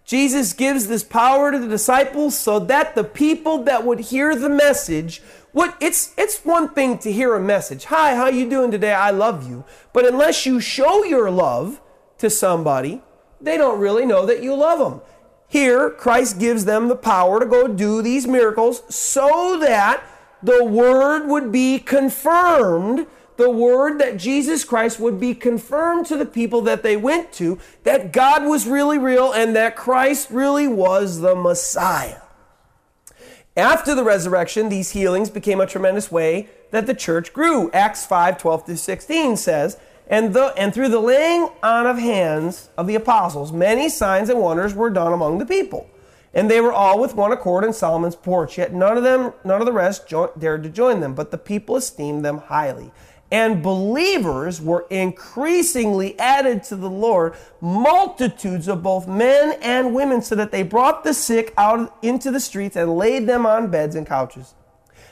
Jesus gives this power to the disciples so that the people that would hear the message what it's it's one thing to hear a message. Hi, how you doing today? I love you. But unless you show your love to somebody, they don't really know that you love them. Here, Christ gives them the power to go do these miracles so that the word would be confirmed. The word that Jesus Christ would be confirmed to the people that they went to that God was really real and that Christ really was the Messiah. After the resurrection, these healings became a tremendous way that the church grew. Acts 5 12 through 16 says, and, the, and through the laying on of hands of the apostles, many signs and wonders were done among the people. And they were all with one accord in Solomon's porch. Yet none of them, none of the rest dared to join them, but the people esteemed them highly. And believers were increasingly added to the Lord, multitudes of both men and women, so that they brought the sick out into the streets and laid them on beds and couches,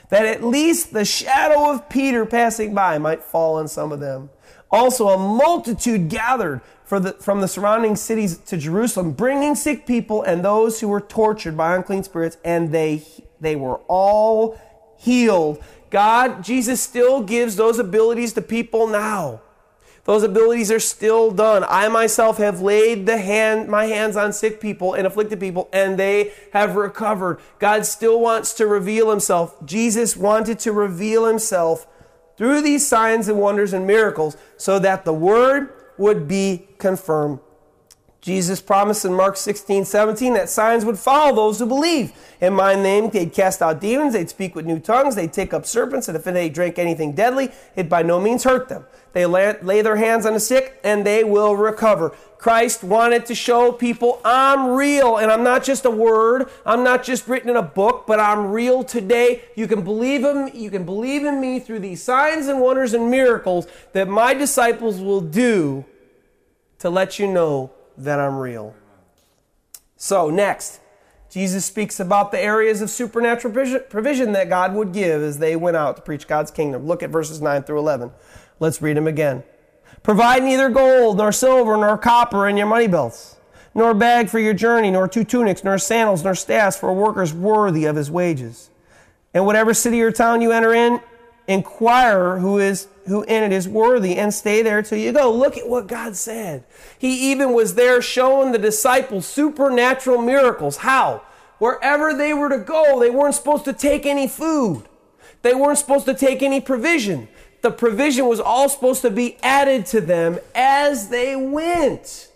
that at least the shadow of Peter passing by might fall on some of them. Also, a multitude gathered the, from the surrounding cities to Jerusalem, bringing sick people and those who were tortured by unclean spirits, and they, they were all healed. God, Jesus still gives those abilities to people now. Those abilities are still done. I myself have laid the hand, my hands on sick people and afflicted people, and they have recovered. God still wants to reveal himself. Jesus wanted to reveal himself through these signs and wonders and miracles so that the word would be confirmed. Jesus promised in Mark 16, 17 that signs would follow those who believe. In my name, they'd cast out demons, they'd speak with new tongues, they'd take up serpents, and if they drank anything deadly, it by no means hurt them. They lay, their hands on the sick, and they will recover. Christ wanted to show people I'm real, and I'm not just a word, I'm not just written in a book, but I'm real today. You can believe him, you can believe in me through these signs and wonders and miracles that my disciples will do to let you know that I'm real. So, next, Jesus speaks about the areas of supernatural provision that God would give as they went out to preach God's kingdom. Look at verses 9 through 11. Let's read them again. Provide neither gold, nor silver, nor copper in your money belts, nor bag for your journey, nor two tunics, nor sandals, nor staffs for a worker worthy of his wages. And whatever city or town you enter in, inquire who is who in it is worthy and stay there till you go. Look at what God said. He even was there showing the disciples supernatural miracles. How? Wherever they were to go, they weren't supposed to take any food. They weren't supposed to take any provision. The provision was all supposed to be added to them as they went.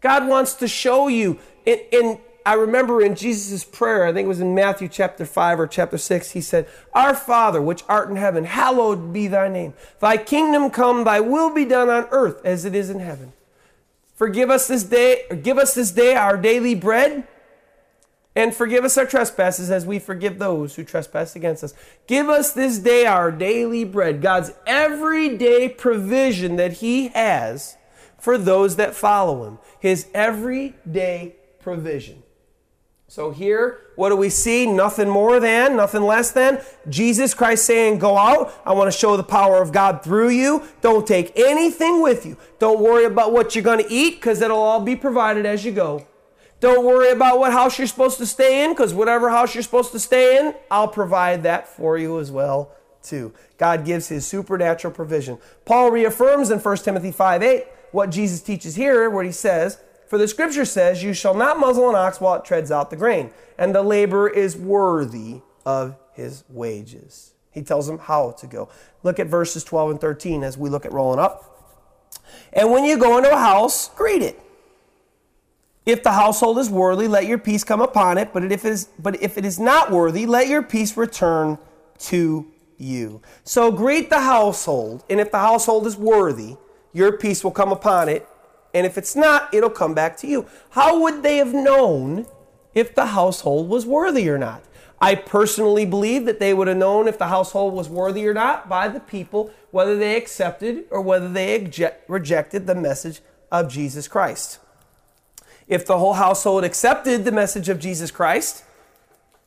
God wants to show you in, I remember in Jesus' prayer, I think it was in Matthew chapter 5 or chapter 6, he said, Our Father, which art in heaven, hallowed be thy name. Thy kingdom come, thy will be done on earth as it is in heaven. Forgive us this day, give us this day our daily bread, and forgive us our trespasses as we forgive those who trespass against us. Give us this day our daily bread. God's everyday provision that he has for those that follow him. His everyday provision. So here, what do we see? Nothing more than, nothing less than Jesus Christ saying, Go out. I want to show the power of God through you. Don't take anything with you. Don't worry about what you're going to eat because it'll all be provided as you go. Don't worry about what house you're supposed to stay in because whatever house you're supposed to stay in, I'll provide that for you as well too. God gives his supernatural provision. Paul reaffirms in 1 Timothy 5 8 what Jesus teaches here, where he says, for the scripture says, You shall not muzzle an ox while it treads out the grain, and the laborer is worthy of his wages. He tells them how to go. Look at verses 12 and 13 as we look at rolling up. And when you go into a house, greet it. If the household is worthy, let your peace come upon it, but if it is, but if it is not worthy, let your peace return to you. So greet the household, and if the household is worthy, your peace will come upon it, And if it's not, it'll come back to you. How would they have known if the household was worthy or not? I personally believe that they would have known if the household was worthy or not by the people, whether they accepted or whether they rejected the message of Jesus Christ. If the whole household accepted the message of Jesus Christ,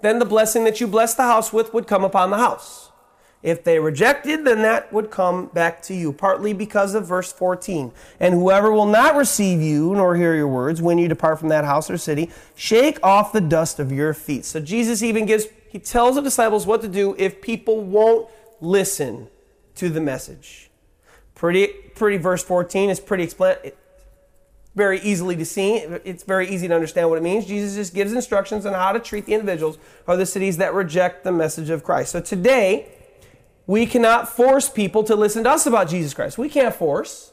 then the blessing that you bless the house with would come upon the house. If they rejected, then that would come back to you, partly because of verse 14. And whoever will not receive you nor hear your words when you depart from that house or city, shake off the dust of your feet. So Jesus even gives, he tells the disciples what to do if people won't listen to the message. Pretty, pretty verse 14 is pretty explanatory very easily to see. It's very easy to understand what it means. Jesus just gives instructions on how to treat the individuals or the cities that reject the message of Christ. So today, we cannot force people to listen to us about Jesus Christ. We can't force.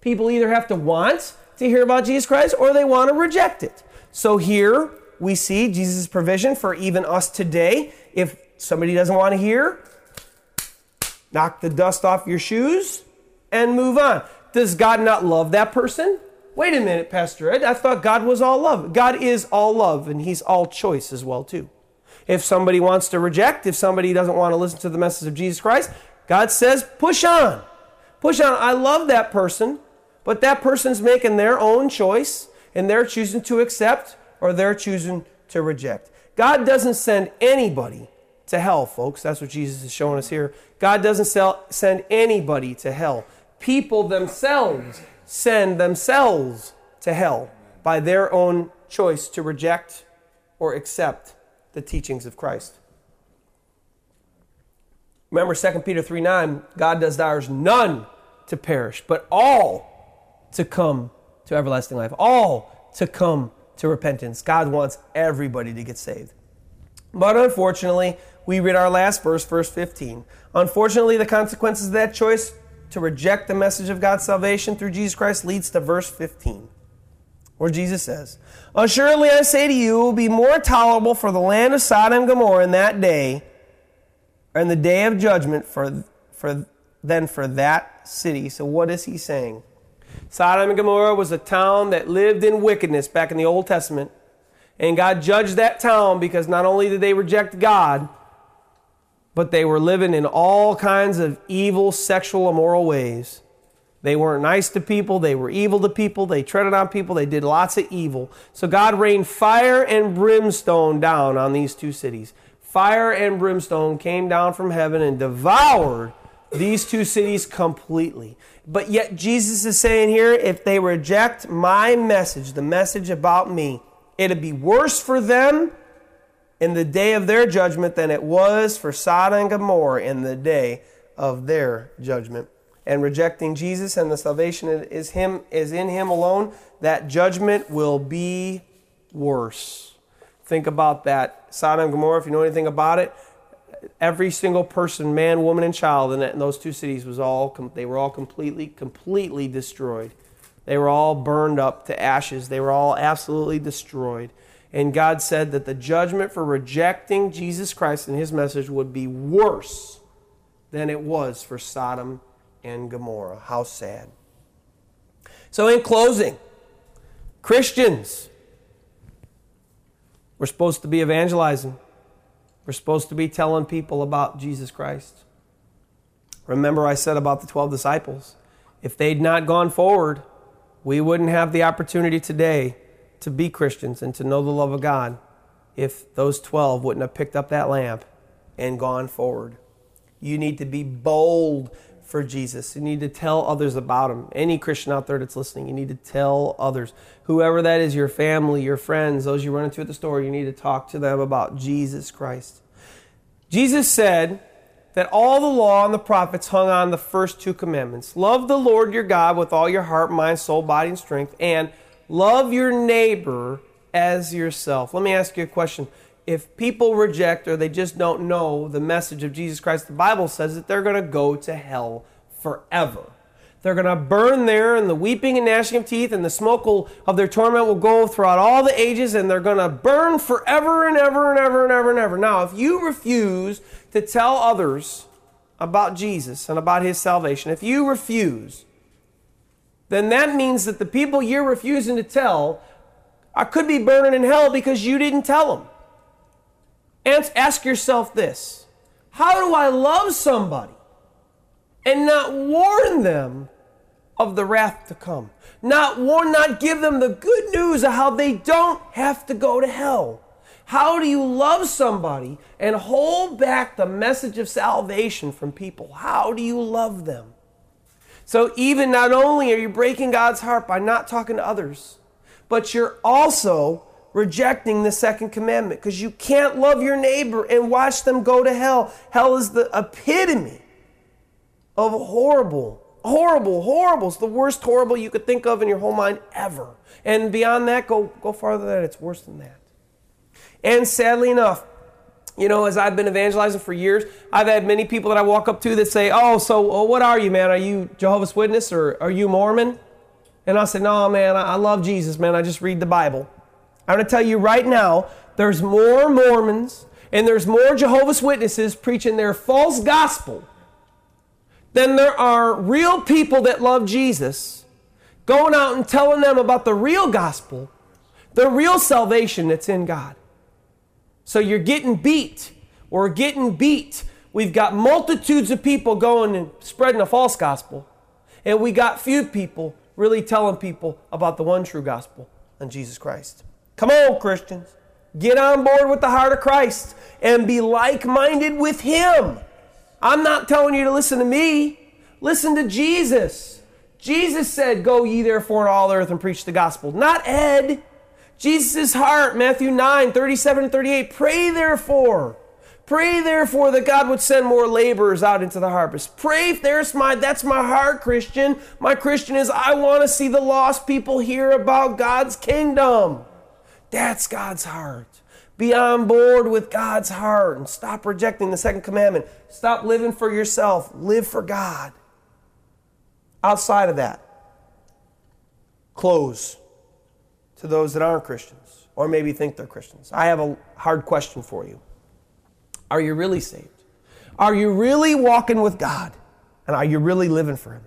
People either have to want to hear about Jesus Christ or they want to reject it. So here we see Jesus' provision for even us today. If somebody doesn't want to hear, knock the dust off your shoes and move on. Does God not love that person? Wait a minute, Pastor Ed. I thought God was all love. God is all love, and He's all choice as well, too. If somebody wants to reject, if somebody doesn't want to listen to the message of Jesus Christ, God says, push on. Push on. I love that person, but that person's making their own choice, and they're choosing to accept or they're choosing to reject. God doesn't send anybody to hell, folks. That's what Jesus is showing us here. God doesn't sell, send anybody to hell. People themselves send themselves to hell by their own choice to reject or accept the teachings of Christ. Remember 2 Peter 3 9, God desires none to perish, but all to come to everlasting life, all to come to repentance. God wants everybody to get saved. But unfortunately, we read our last verse, verse 15. Unfortunately, the consequences of that choice to reject the message of God's salvation through Jesus Christ leads to verse 15, where Jesus says, Assuredly I say to you, it will be more tolerable for the land of Sodom and Gomorrah in that day, in the day of judgment, for, for, than for that city. So what is he saying? Sodom and Gomorrah was a town that lived in wickedness back in the Old Testament. And God judged that town because not only did they reject God, but they were living in all kinds of evil, sexual, immoral ways. They weren't nice to people. They were evil to people. They treaded on people. They did lots of evil. So God rained fire and brimstone down on these two cities. Fire and brimstone came down from heaven and devoured these two cities completely. But yet, Jesus is saying here if they reject my message, the message about me, it'd be worse for them in the day of their judgment than it was for Sodom and Gomorrah in the day of their judgment. And rejecting Jesus and the salvation is him is in him alone, that judgment will be worse. Think about that. Sodom and Gomorrah, if you know anything about it, every single person, man, woman, and child in, those two cities was all they were all completely, completely destroyed. They were all burned up to ashes. They were all absolutely destroyed. And God said that the judgment for rejecting Jesus Christ and his message would be worse than it was for Sodom and Gomorrah. How sad. So, in closing, Christians, we're supposed to be evangelizing. We're supposed to be telling people about Jesus Christ. Remember, I said about the 12 disciples. If they'd not gone forward, we wouldn't have the opportunity today to be Christians and to know the love of God if those 12 wouldn't have picked up that lamp and gone forward. You need to be bold for Jesus. You need to tell others about him. Any Christian out there that's listening, you need to tell others. Whoever that is, your family, your friends, those you run into at the store, you need to talk to them about Jesus Christ. Jesus said that all the law and the prophets hung on the first two commandments love the Lord your God with all your heart, mind, soul, body, and strength, and Love your neighbor as yourself. Let me ask you a question. If people reject or they just don't know the message of Jesus Christ, the Bible says that they're going to go to hell forever. They're going to burn there, and the weeping and gnashing of teeth and the smoke will, of their torment will go throughout all the ages, and they're going to burn forever and ever and ever and ever and ever. Now, if you refuse to tell others about Jesus and about his salvation, if you refuse, then that means that the people you're refusing to tell I could be burning in hell because you didn't tell them. And ask yourself this How do I love somebody and not warn them of the wrath to come? Not warn, not give them the good news of how they don't have to go to hell. How do you love somebody and hold back the message of salvation from people? How do you love them? So, even not only are you breaking God's heart by not talking to others, but you're also rejecting the second commandment because you can't love your neighbor and watch them go to hell. Hell is the epitome of horrible, horrible, horrible. It's the worst horrible you could think of in your whole mind ever. And beyond that, go, go farther than that. It's worse than that. And sadly enough, you know, as I've been evangelizing for years, I've had many people that I walk up to that say, Oh, so well, what are you, man? Are you Jehovah's Witness or are you Mormon? And I said, No, man, I love Jesus, man. I just read the Bible. I'm going to tell you right now there's more Mormons and there's more Jehovah's Witnesses preaching their false gospel than there are real people that love Jesus going out and telling them about the real gospel, the real salvation that's in God. So you're getting beat. We're getting beat. We've got multitudes of people going and spreading a false gospel, and we got few people really telling people about the one true gospel and Jesus Christ. Come on, Christians. Get on board with the heart of Christ and be like minded with Him. I'm not telling you to listen to me, listen to Jesus. Jesus said, Go ye therefore to all earth and preach the gospel, not Ed. Jesus' heart, Matthew 9, 37 and 38. Pray therefore Pray therefore that God would send more laborers out into the harvest. Pray there's my that's my heart, Christian. My Christian is I want to see the lost people hear about God's kingdom. That's God's heart. Be on board with God's heart and stop rejecting the second commandment. Stop living for yourself. Live for God. Outside of that, close to those that aren't Christians or maybe think they're Christians. I have a hard question for you. Are you really saved? Are you really walking with God? And are you really living for Him?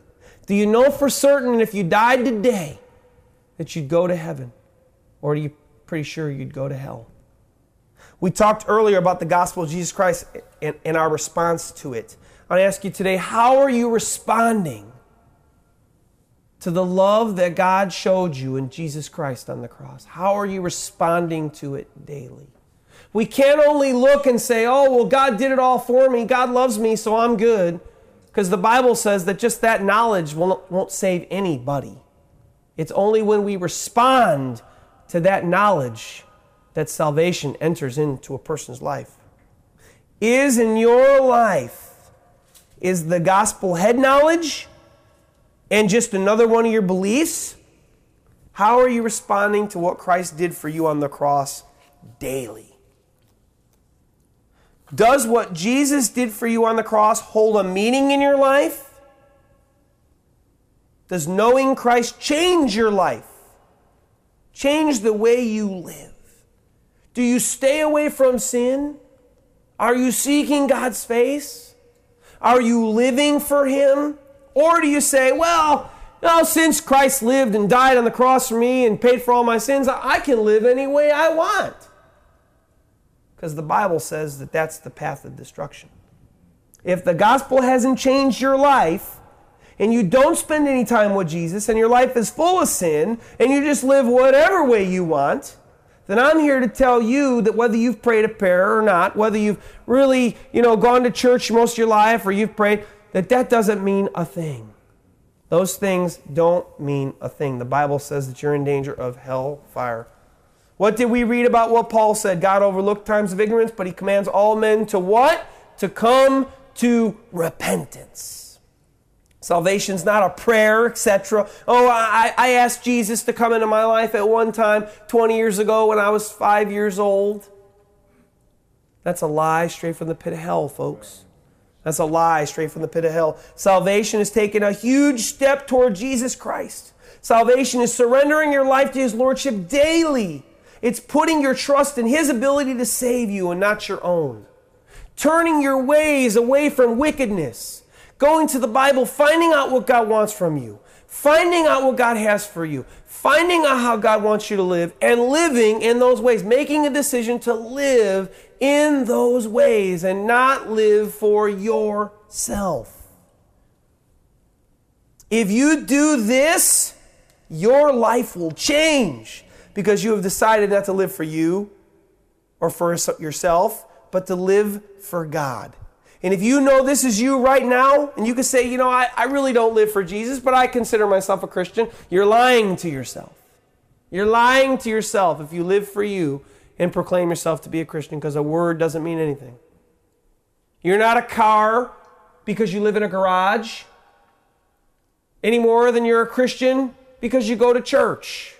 Do you know for certain if you died today that you'd go to heaven? Or are you pretty sure you'd go to hell? We talked earlier about the gospel of Jesus Christ and, and our response to it. I ask you today, how are you responding to the love that God showed you in Jesus Christ on the cross? How are you responding to it daily? We can't only look and say, oh, well, God did it all for me. God loves me, so I'm good. Because the Bible says that just that knowledge won't, won't save anybody. It's only when we respond to that knowledge that salvation enters into a person's life. Is in your life, is the gospel head knowledge and just another one of your beliefs? How are you responding to what Christ did for you on the cross daily? Does what Jesus did for you on the cross hold a meaning in your life? Does knowing Christ change your life? Change the way you live? Do you stay away from sin? Are you seeking God's face? Are you living for Him? Or do you say, well, no, since Christ lived and died on the cross for me and paid for all my sins, I can live any way I want? because the Bible says that that's the path of destruction. If the gospel hasn't changed your life, and you don't spend any time with Jesus, and your life is full of sin, and you just live whatever way you want, then I'm here to tell you that whether you've prayed a prayer or not, whether you've really, you know, gone to church most of your life or you've prayed, that that doesn't mean a thing. Those things don't mean a thing. The Bible says that you're in danger of hell fire what did we read about what Paul said? God overlooked times of ignorance, but he commands all men to what? To come to repentance. Salvation's not a prayer, etc. Oh, I, I asked Jesus to come into my life at one time 20 years ago when I was five years old. That's a lie straight from the pit of hell, folks. That's a lie straight from the pit of hell. Salvation is taking a huge step toward Jesus Christ. Salvation is surrendering your life to His Lordship daily it's putting your trust in His ability to save you and not your own. Turning your ways away from wickedness. going to the Bible, finding out what God wants from you, finding out what God has for you, finding out how God wants you to live, and living in those ways, making a decision to live in those ways and not live for yourself. If you do this, your life will change because you have decided not to live for you or for yourself, but to live for God. And if you know this is you right now, and you can say, you know, I, I really don't live for Jesus, but I consider myself a Christian, you're lying to yourself. You're lying to yourself if you live for you and proclaim yourself to be a Christian because a word doesn't mean anything. You're not a car because you live in a garage any more than you're a Christian because you go to church.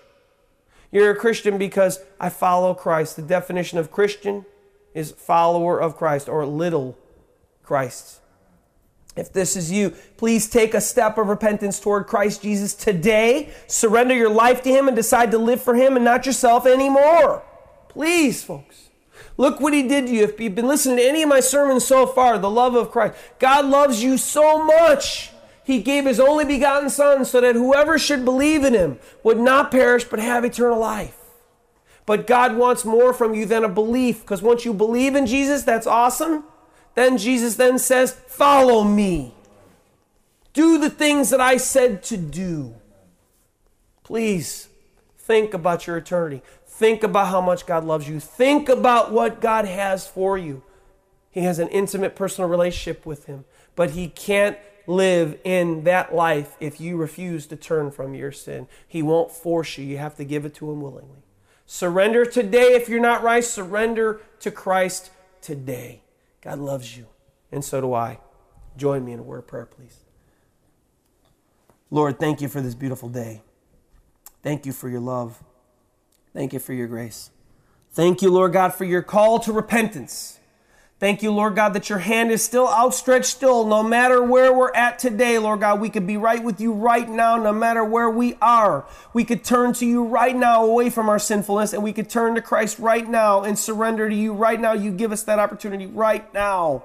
You're a Christian because I follow Christ. The definition of Christian is follower of Christ or little Christ. If this is you, please take a step of repentance toward Christ Jesus today. Surrender your life to Him and decide to live for Him and not yourself anymore. Please, folks. Look what He did to you. If you've been listening to any of my sermons so far, the love of Christ. God loves you so much. He gave His only begotten Son so that whoever should believe in Him would not perish but have eternal life. But God wants more from you than a belief because once you believe in Jesus, that's awesome. Then Jesus then says, Follow me. Do the things that I said to do. Please think about your eternity. Think about how much God loves you. Think about what God has for you. He has an intimate personal relationship with Him, but He can't live in that life if you refuse to turn from your sin. He won't force you, you have to give it to Him willingly. Surrender today if you're not right. Surrender to Christ today. God loves you, and so do I. Join me in a word of prayer, please. Lord, thank you for this beautiful day. Thank you for your love. Thank you for your grace. Thank you, Lord God, for your call to repentance. Thank you, Lord God, that your hand is still outstretched, still, no matter where we're at today, Lord God. We could be right with you right now, no matter where we are. We could turn to you right now away from our sinfulness, and we could turn to Christ right now and surrender to you right now. You give us that opportunity right now.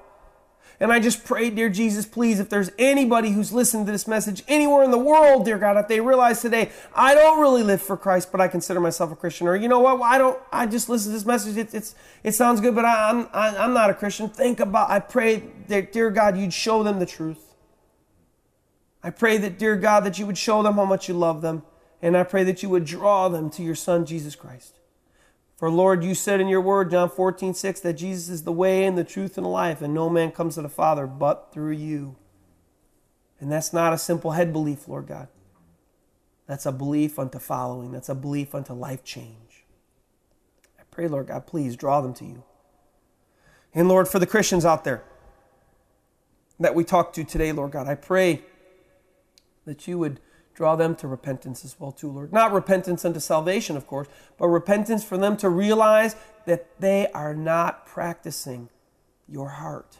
And I just pray, dear Jesus, please, if there's anybody who's listened to this message anywhere in the world, dear God, if they realize today, I don't really live for Christ, but I consider myself a Christian, or you know what, I don't, I just listen to this message, it, it's, it sounds good, but I, I'm, I, I'm not a Christian. Think about, I pray that, dear God, you'd show them the truth. I pray that, dear God, that you would show them how much you love them. And I pray that you would draw them to your Son, Jesus Christ. For Lord, you said in your word, John 14, 6, that Jesus is the way and the truth and the life, and no man comes to the Father but through you. And that's not a simple head belief, Lord God. That's a belief unto following. That's a belief unto life change. I pray, Lord God, please draw them to you. And Lord, for the Christians out there that we talked to today, Lord God, I pray that you would draw them to repentance as well too lord. Not repentance unto salvation of course but repentance for them to realize that they are not practicing your heart.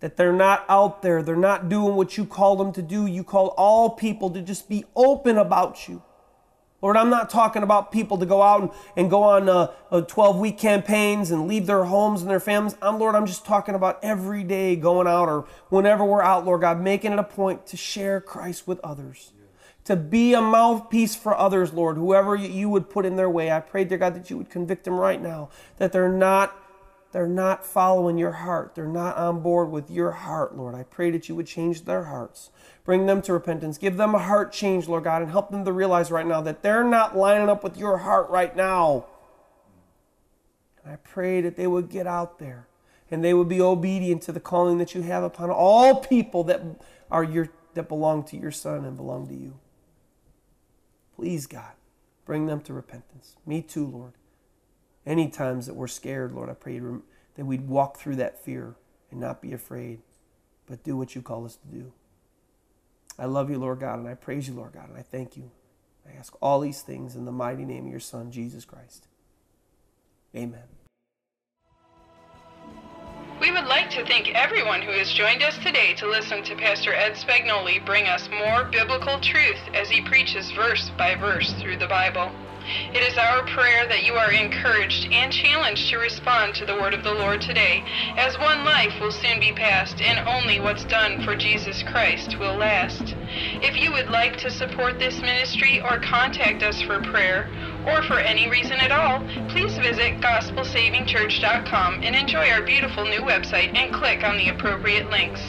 That they're not out there. They're not doing what you call them to do. You call all people to just be open about you. Lord, I'm not talking about people to go out and, and go on 12 uh, week campaigns and leave their homes and their families. I'm, Lord, I'm just talking about every day going out or whenever we're out, Lord God, making it a point to share Christ with others to be a mouthpiece for others, Lord, whoever you would put in their way. I pray, dear God, that you would convict them right now, that they're not they're not following your heart. They're not on board with your heart, Lord. I pray that you would change their hearts. Bring them to repentance. Give them a heart change, Lord God, and help them to realize right now that they're not lining up with your heart right now. And I pray that they would get out there and they would be obedient to the calling that you have upon all people that are your that belong to your son and belong to you. Please, God, bring them to repentance. Me too, Lord. Any times that we're scared, Lord, I pray that we'd walk through that fear and not be afraid, but do what you call us to do. I love you, Lord God, and I praise you, Lord God, and I thank you. I ask all these things in the mighty name of your Son, Jesus Christ. Amen. We would like to thank everyone who has joined us today to listen to Pastor Ed Spagnoli bring us more biblical truth as he preaches verse by verse through the Bible. It is our prayer that you are encouraged and challenged to respond to the word of the Lord today, as one life will soon be passed and only what's done for Jesus Christ will last. If you would like to support this ministry or contact us for prayer, or for any reason at all, please visit gospelsavingchurch.com and enjoy our beautiful new website and click on the appropriate links.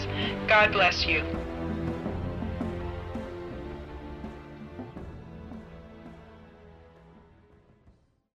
God bless you.